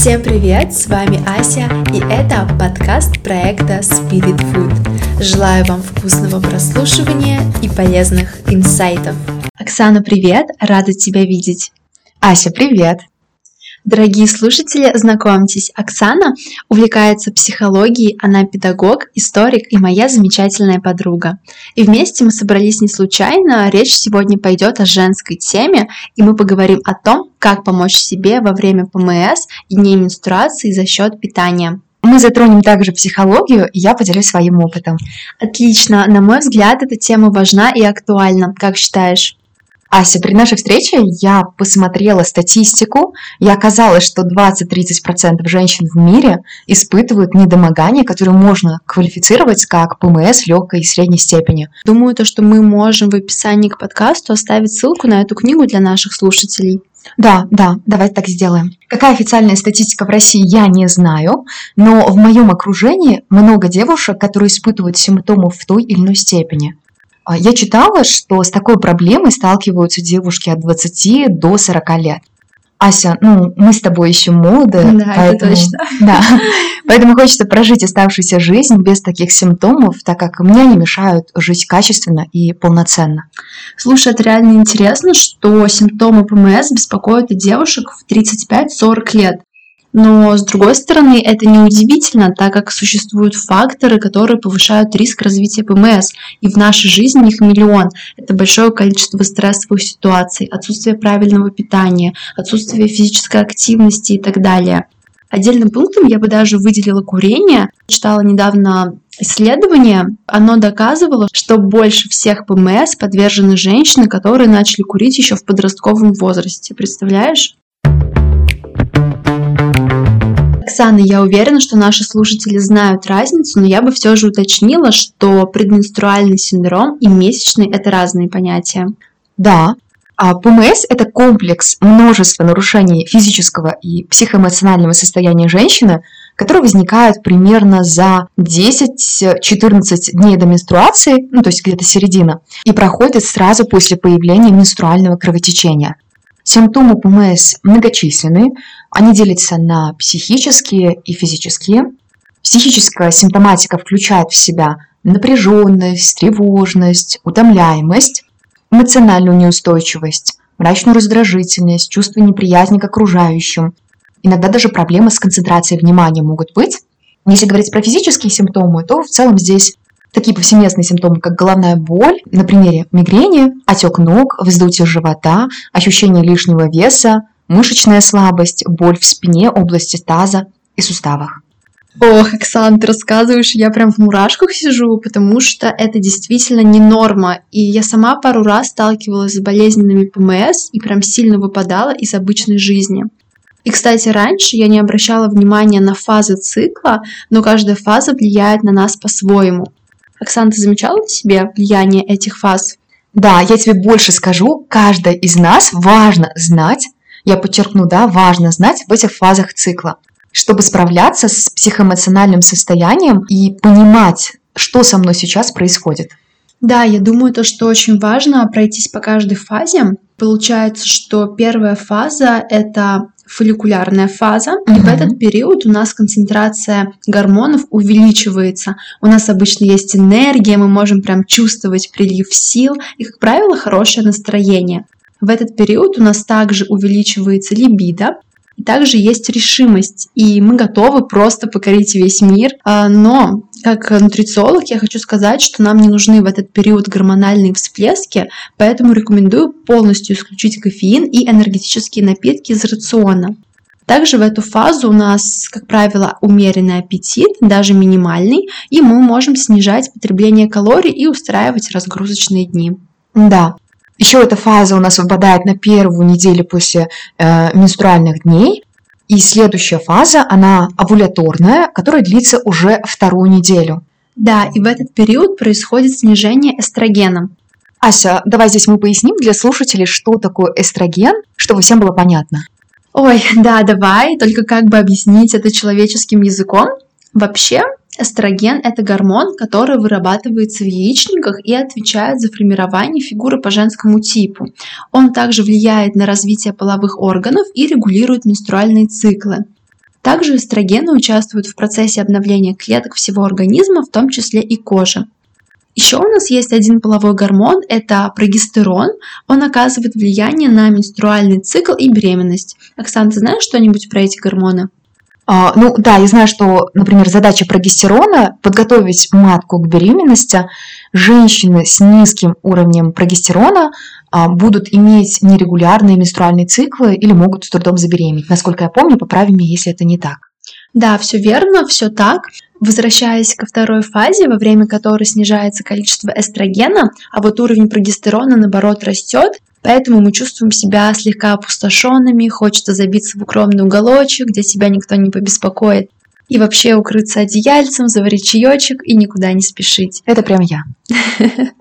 Всем привет, с вами Ася, и это подкаст проекта Spirit Food. Желаю вам вкусного прослушивания и полезных инсайтов. Оксана, привет, рада тебя видеть. Ася, привет! Дорогие слушатели, знакомьтесь, Оксана увлекается психологией, она педагог, историк и моя замечательная подруга. И вместе мы собрались не случайно, речь сегодня пойдет о женской теме, и мы поговорим о том, как помочь себе во время ПМС и дней менструации за счет питания. Мы затронем также психологию, и я поделюсь своим опытом. Отлично. На мой взгляд, эта тема важна и актуальна. Как считаешь? Ася, при нашей встрече я посмотрела статистику, и оказалось, что 20-30% женщин в мире испытывают недомогание, которое можно квалифицировать как ПМС легкой и средней степени. Думаю, то, что мы можем в описании к подкасту оставить ссылку на эту книгу для наших слушателей. Да, да, давайте так сделаем. Какая официальная статистика в России, я не знаю, но в моем окружении много девушек, которые испытывают симптомы в той или иной степени. А, я читала, что с такой проблемой сталкиваются девушки от 20 до 40 лет. Ася, ну, мы с тобой еще молоды. Да, поэтому, это точно. Да, поэтому хочется прожить оставшуюся жизнь без таких симптомов, так как мне они мешают жить качественно и полноценно. Слушай, это реально интересно, что симптомы ПМС беспокоят девушек в 35-40 лет. Но, с другой стороны, это неудивительно, так как существуют факторы, которые повышают риск развития ПМС, и в нашей жизни их миллион. Это большое количество стрессовых ситуаций, отсутствие правильного питания, отсутствие физической активности и так далее. Отдельным пунктом я бы даже выделила курение. Читала недавно исследование, оно доказывало, что больше всех ПМС подвержены женщины, которые начали курить еще в подростковом возрасте. Представляешь? Оксана, я уверена, что наши слушатели знают разницу, но я бы все же уточнила, что предменструальный синдром и месячный – это разные понятия. Да, а ПМС – это комплекс множества нарушений физического и психоэмоционального состояния женщины, которые возникают примерно за 10-14 дней до менструации, ну то есть где-то середина, и проходят сразу после появления менструального кровотечения – Симптомы ПМС многочисленны, они делятся на психические и физические. Психическая симптоматика включает в себя напряженность, тревожность, утомляемость, эмоциональную неустойчивость, мрачную раздражительность, чувство неприязни к окружающим. Иногда даже проблемы с концентрацией внимания могут быть. Если говорить про физические симптомы, то в целом здесь Такие повсеместные симптомы, как головная боль, на примере мигрени, отек ног, вздутие живота, ощущение лишнего веса, мышечная слабость, боль в спине, области таза и суставах. Ох, Оксан, ты рассказываешь, я прям в мурашках сижу, потому что это действительно не норма. И я сама пару раз сталкивалась с болезненными ПМС и прям сильно выпадала из обычной жизни. И, кстати, раньше я не обращала внимания на фазы цикла, но каждая фаза влияет на нас по-своему. Оксана, ты замечала на себе влияние этих фаз? Да, я тебе больше скажу, каждая из нас важно знать, я подчеркну, да, важно знать в этих фазах цикла, чтобы справляться с психоэмоциональным состоянием и понимать, что со мной сейчас происходит. Да, я думаю, то, что очень важно пройтись по каждой фазе. Получается, что первая фаза – это фолликулярная фаза, угу. и в этот период у нас концентрация гормонов увеличивается. У нас обычно есть энергия, мы можем прям чувствовать прилив сил и, как правило, хорошее настроение. В этот период у нас также увеличивается либидо, и также есть решимость, и мы готовы просто покорить весь мир. А, но как нутрициолог я хочу сказать, что нам не нужны в этот период гормональные всплески, поэтому рекомендую полностью исключить кофеин и энергетические напитки из рациона. Также в эту фазу у нас, как правило, умеренный аппетит, даже минимальный, и мы можем снижать потребление калорий и устраивать разгрузочные дни. Да, еще эта фаза у нас выпадает на первую неделю после э, менструальных дней. И следующая фаза, она овуляторная, которая длится уже вторую неделю. Да, и в этот период происходит снижение эстрогена. Ася, давай здесь мы поясним для слушателей, что такое эстроген, чтобы всем было понятно. Ой, да, давай, только как бы объяснить это человеческим языком. Вообще, Эстроген – это гормон, который вырабатывается в яичниках и отвечает за формирование фигуры по женскому типу. Он также влияет на развитие половых органов и регулирует менструальные циклы. Также эстрогены участвуют в процессе обновления клеток всего организма, в том числе и кожи. Еще у нас есть один половой гормон, это прогестерон. Он оказывает влияние на менструальный цикл и беременность. Оксана, ты знаешь что-нибудь про эти гормоны? А, ну да, я знаю, что, например, задача прогестерона – подготовить матку к беременности. Женщины с низким уровнем прогестерона а, будут иметь нерегулярные менструальные циклы или могут с трудом забеременеть. Насколько я помню, поправь меня, если это не так. Да, все верно, все так. Возвращаясь ко второй фазе, во время которой снижается количество эстрогена, а вот уровень прогестерона, наоборот, растет, поэтому мы чувствуем себя слегка опустошенными, хочется забиться в укромный уголочек, где тебя никто не побеспокоит, и вообще укрыться одеяльцем, заварить чаечек и никуда не спешить. Это прям я.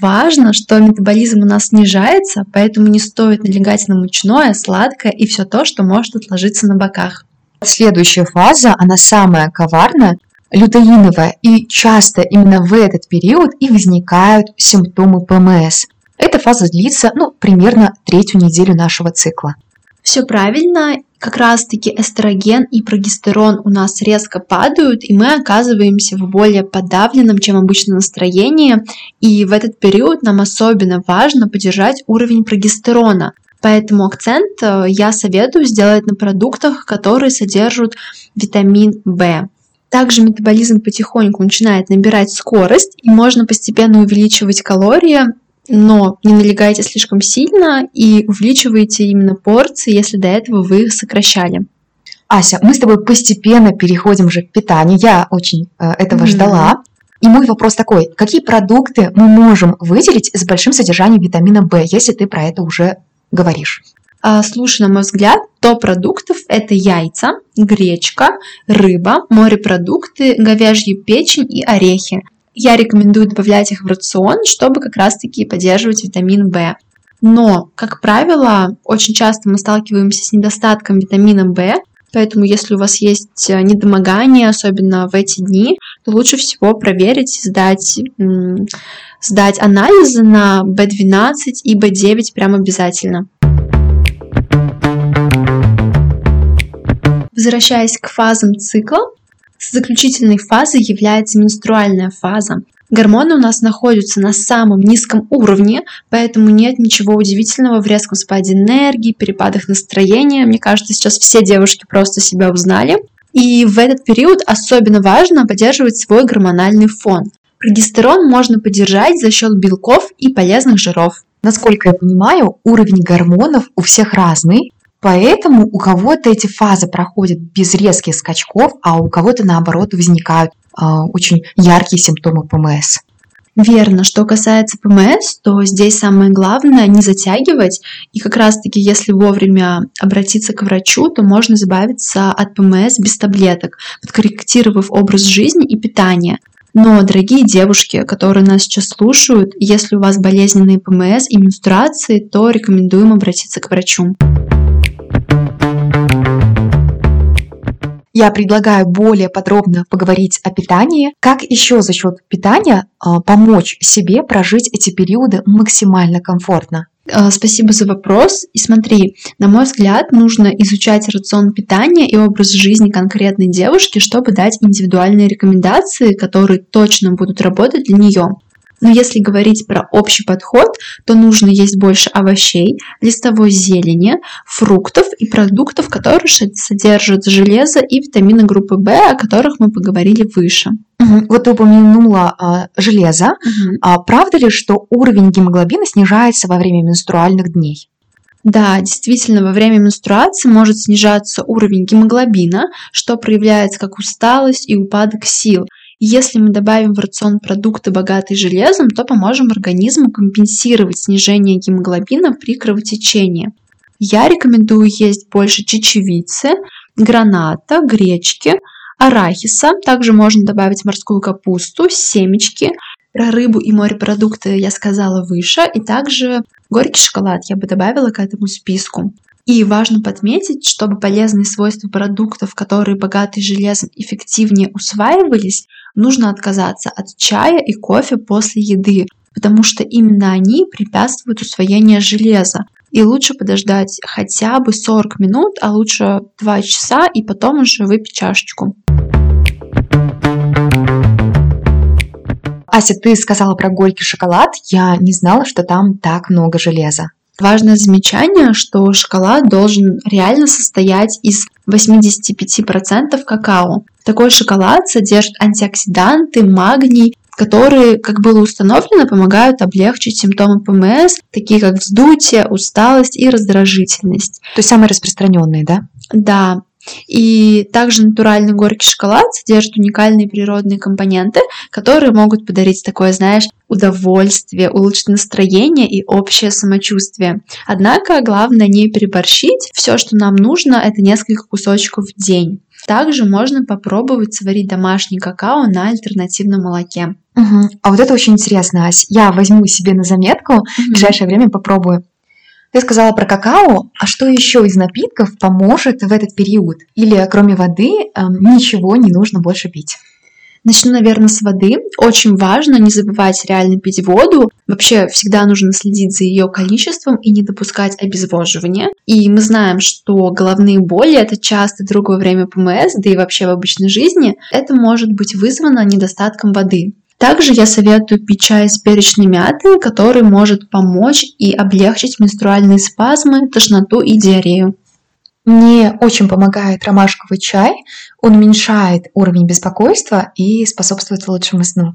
Важно, что метаболизм у нас снижается, поэтому не стоит налегать на мучное, сладкое и все то, что может отложиться на боках. Следующая фаза, она самая коварная, лютеиновая, и часто именно в этот период и возникают симптомы ПМС. Эта фаза длится ну, примерно третью неделю нашего цикла. Все правильно, как раз-таки эстроген и прогестерон у нас резко падают, и мы оказываемся в более подавленном, чем обычно настроении. И в этот период нам особенно важно поддержать уровень прогестерона. Поэтому акцент э, я советую сделать на продуктах, которые содержат витамин В. Также метаболизм потихоньку начинает набирать скорость, и можно постепенно увеличивать калории, но не налегайте слишком сильно и увеличивайте именно порции, если до этого вы их сокращали. Ася, мы с тобой постепенно переходим же к питанию. Я очень э, этого mm-hmm. ждала. И мой вопрос такой, какие продукты мы можем выделить с большим содержанием витамина В, если ты про это уже говоришь? А, слушай, на мой взгляд, топ продуктов – это яйца, гречка, рыба, морепродукты, говяжья печень и орехи. Я рекомендую добавлять их в рацион, чтобы как раз-таки поддерживать витамин В. Но, как правило, очень часто мы сталкиваемся с недостатком витамина В, поэтому если у вас есть недомогание, особенно в эти дни, то лучше всего проверить, сдать сдать анализы на B12 и B9 прям обязательно. Возвращаясь к фазам цикла, заключительной фазой является менструальная фаза. Гормоны у нас находятся на самом низком уровне, поэтому нет ничего удивительного в резком спаде энергии, перепадах настроения. Мне кажется, сейчас все девушки просто себя узнали. И в этот период особенно важно поддерживать свой гормональный фон. Прогестерон можно поддержать за счет белков и полезных жиров. Насколько я понимаю, уровень гормонов у всех разный, поэтому у кого-то эти фазы проходят без резких скачков, а у кого-то наоборот возникают э, очень яркие симптомы ПМС. Верно. Что касается ПМС, то здесь самое главное не затягивать. И как раз-таки, если вовремя обратиться к врачу, то можно избавиться от ПМС без таблеток, подкорректировав образ жизни и питание. Но, дорогие девушки, которые нас сейчас слушают, если у вас болезненные ПМС и менструации, то рекомендуем обратиться к врачу. Я предлагаю более подробно поговорить о питании, как еще за счет питания а, помочь себе прожить эти периоды максимально комфортно. Э, спасибо за вопрос. И смотри, на мой взгляд, нужно изучать рацион питания и образ жизни конкретной девушки, чтобы дать индивидуальные рекомендации, которые точно будут работать для нее. Но если говорить про общий подход, то нужно есть больше овощей, листовой зелени, фруктов и продуктов, которые содержат железо и витамины группы В, о которых мы поговорили выше. Угу. Вот ты упомянула а, железо. Угу. А правда ли, что уровень гемоглобина снижается во время менструальных дней? Да, действительно, во время менструации может снижаться уровень гемоглобина, что проявляется как усталость и упадок сил. Если мы добавим в рацион продукты, богатые железом, то поможем организму компенсировать снижение гемоглобина при кровотечении. Я рекомендую есть больше чечевицы, граната, гречки, арахиса. Также можно добавить морскую капусту, семечки. Про рыбу и морепродукты я сказала выше. И также горький шоколад я бы добавила к этому списку. И важно подметить, чтобы полезные свойства продуктов, которые богаты железом, эффективнее усваивались, нужно отказаться от чая и кофе после еды, потому что именно они препятствуют усвоению железа. И лучше подождать хотя бы 40 минут, а лучше 2 часа, и потом уже выпить чашечку. Ася, ты сказала про горький шоколад. Я не знала, что там так много железа. Важное замечание, что шоколад должен реально состоять из 85% какао. Такой шоколад содержит антиоксиданты, магний, которые, как было установлено, помогают облегчить симптомы ПМС, такие как вздутие, усталость и раздражительность. То есть самые распространенные, да? Да, и также натуральный горький шоколад содержит уникальные природные компоненты, которые могут подарить такое, знаешь, удовольствие, улучшить настроение и общее самочувствие. Однако главное не переборщить. Все, что нам нужно, это несколько кусочков в день. Также можно попробовать сварить домашний какао на альтернативном молоке. Угу. А вот это очень интересно, Ась. Я возьму себе на заметку, угу. в ближайшее время попробую. Ты сказала про какао, а что еще из напитков поможет в этот период? Или кроме воды эм, ничего не нужно больше пить? Начну, наверное, с воды. Очень важно не забывать реально пить воду. Вообще всегда нужно следить за ее количеством и не допускать обезвоживания. И мы знаем, что головные боли это часто другое время ПМС, да и вообще в обычной жизни. Это может быть вызвано недостатком воды. Также я советую пить чай с перечной мятой, который может помочь и облегчить менструальные спазмы, тошноту и диарею. Мне очень помогает ромашковый чай. Он уменьшает уровень беспокойства и способствует лучшему сну.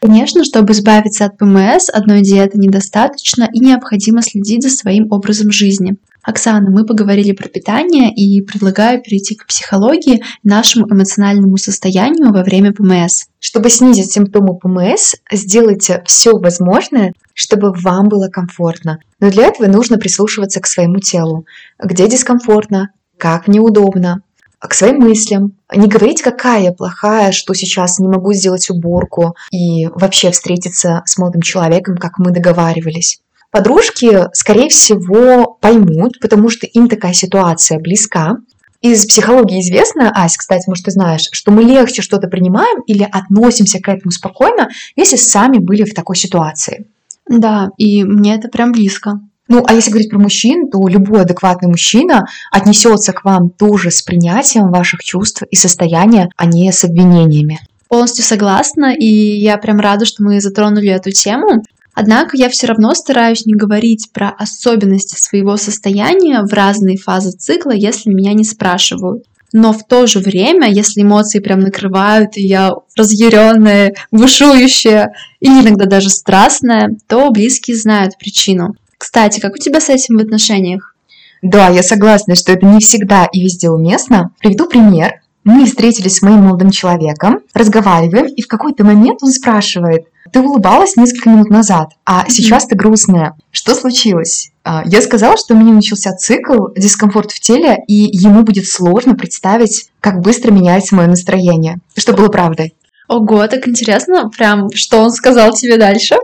Конечно, чтобы избавиться от ПМС, одной диеты недостаточно и необходимо следить за своим образом жизни. Оксана, мы поговорили про питание и предлагаю перейти к психологии, нашему эмоциональному состоянию во время ПМС. Чтобы снизить симптомы ПМС, сделайте все возможное, чтобы вам было комфортно. Но для этого нужно прислушиваться к своему телу. Где дискомфортно, как неудобно, к своим мыслям. Не говорить, какая я плохая, что сейчас не могу сделать уборку и вообще встретиться с молодым человеком, как мы договаривались. Подружки, скорее всего, поймут, потому что им такая ситуация близка. Из психологии известно, Ась, кстати, может, ты знаешь, что мы легче что-то принимаем или относимся к этому спокойно, если сами были в такой ситуации. Да, и мне это прям близко. Ну, а если говорить про мужчин, то любой адекватный мужчина отнесется к вам тоже с принятием ваших чувств и состояния, а не с обвинениями. Полностью согласна, и я прям рада, что мы затронули эту тему. Однако я все равно стараюсь не говорить про особенности своего состояния в разные фазы цикла, если меня не спрашивают. Но в то же время, если эмоции прям накрывают, и я разъяренная, бушующая и иногда даже страстная, то близкие знают причину. Кстати, как у тебя с этим в отношениях? Да, я согласна, что это не всегда и везде уместно. Приведу пример. Мы встретились с моим молодым человеком, разговариваем, и в какой-то момент он спрашивает, ты улыбалась несколько минут назад, а сейчас ты грустная. Что случилось? А, я сказала, что у меня начался цикл, дискомфорт в теле, и ему будет сложно представить, как быстро меняется мое настроение. Что было правдой. Ого, так интересно, прям, что он сказал тебе дальше?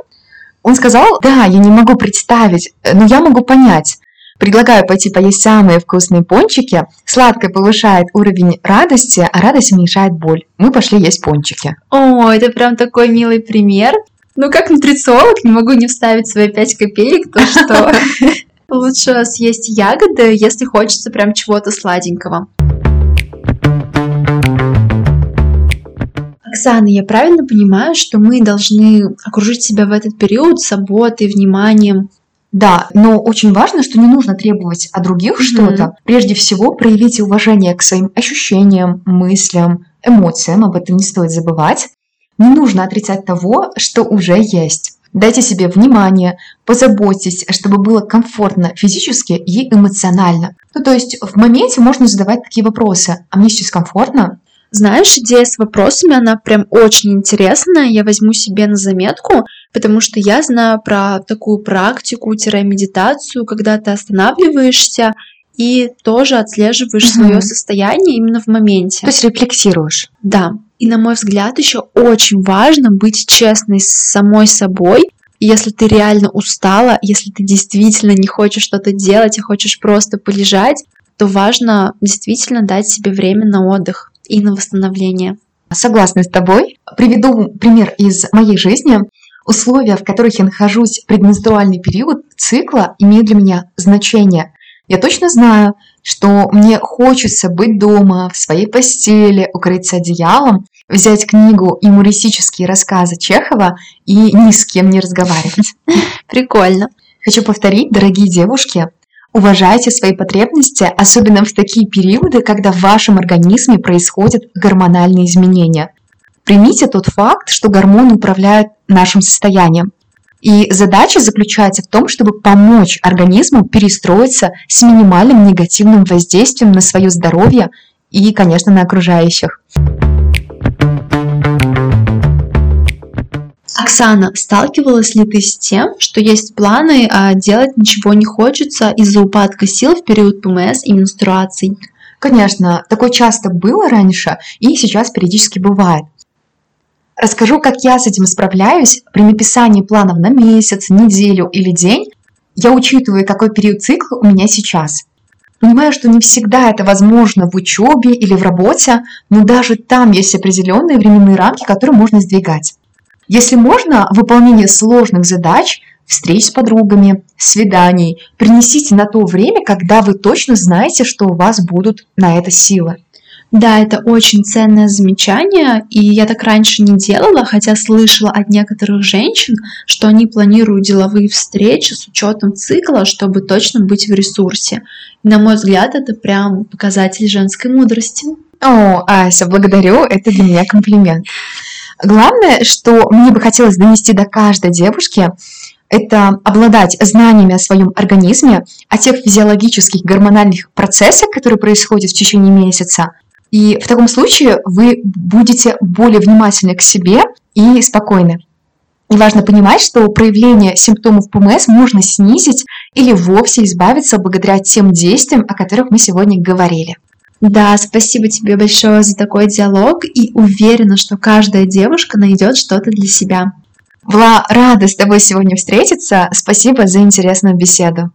Он сказал, да, я не могу представить, но я могу понять. Предлагаю пойти поесть самые вкусные пончики. Сладкое повышает уровень радости, а радость уменьшает боль. Мы пошли есть пончики. О, это прям такой милый пример. Ну, как нутрициолог, не могу не вставить свои 5 копеек, то что лучше съесть ягоды, если хочется прям чего-то сладенького. Оксана, я правильно понимаю, что мы должны окружить себя в этот период заботой, вниманием, да, но очень важно, что не нужно требовать от других mm-hmm. что-то. Прежде всего, проявите уважение к своим ощущениям, мыслям, эмоциям, об этом не стоит забывать. Не нужно отрицать того, что уже есть. Дайте себе внимание, позаботьтесь, чтобы было комфортно физически и эмоционально. Ну, то есть в моменте можно задавать такие вопросы. А мне сейчас комфортно? Знаешь, идея с вопросами, она прям очень интересная. Я возьму себе на заметку, потому что я знаю про такую практику-медитацию, когда ты останавливаешься и тоже отслеживаешь mm-hmm. свое состояние именно в моменте. То есть рефлексируешь. Да. И на мой взгляд еще очень важно быть честной с самой собой. Если ты реально устала, если ты действительно не хочешь что-то делать, а хочешь просто полежать, то важно действительно дать себе время на отдых и на восстановление. Согласна с тобой. Приведу пример из моей жизни. Условия, в которых я нахожусь в предменструальный период цикла, имеют для меня значение. Я точно знаю, что мне хочется быть дома, в своей постели, укрыться одеялом, взять книгу «Юмористические рассказы Чехова» и ни с кем не разговаривать. Прикольно. Хочу повторить, дорогие девушки, уважайте свои потребности, особенно в такие периоды, когда в вашем организме происходят гормональные изменения. Примите тот факт, что гормоны управляют нашим состоянием. И задача заключается в том, чтобы помочь организму перестроиться с минимальным негативным воздействием на свое здоровье и, конечно, на окружающих. Оксана, сталкивалась ли ты с тем, что есть планы, а делать ничего не хочется из-за упадка сил в период ПМС и менструаций? Конечно, такое часто было раньше и сейчас периодически бывает. Расскажу, как я с этим справляюсь при написании планов на месяц, неделю или день. Я учитываю, какой период цикла у меня сейчас. Понимаю, что не всегда это возможно в учебе или в работе, но даже там есть определенные временные рамки, которые можно сдвигать. Если можно, выполнение сложных задач, встреч с подругами, свиданий, принесите на то время, когда вы точно знаете, что у вас будут на это силы. Да, это очень ценное замечание, и я так раньше не делала, хотя слышала от некоторых женщин, что они планируют деловые встречи с учетом цикла, чтобы точно быть в ресурсе. На мой взгляд, это прям показатель женской мудрости. О, Ася, благодарю, это для меня комплимент. Главное, что мне бы хотелось донести до каждой девушки, это обладать знаниями о своем организме, о тех физиологических гормональных процессах, которые происходят в течение месяца, и в таком случае вы будете более внимательны к себе и спокойны. И важно понимать, что проявление симптомов ПМС можно снизить или вовсе избавиться благодаря тем действиям, о которых мы сегодня говорили. Да, спасибо тебе большое за такой диалог и уверена, что каждая девушка найдет что-то для себя. Была рада с тобой сегодня встретиться. Спасибо за интересную беседу.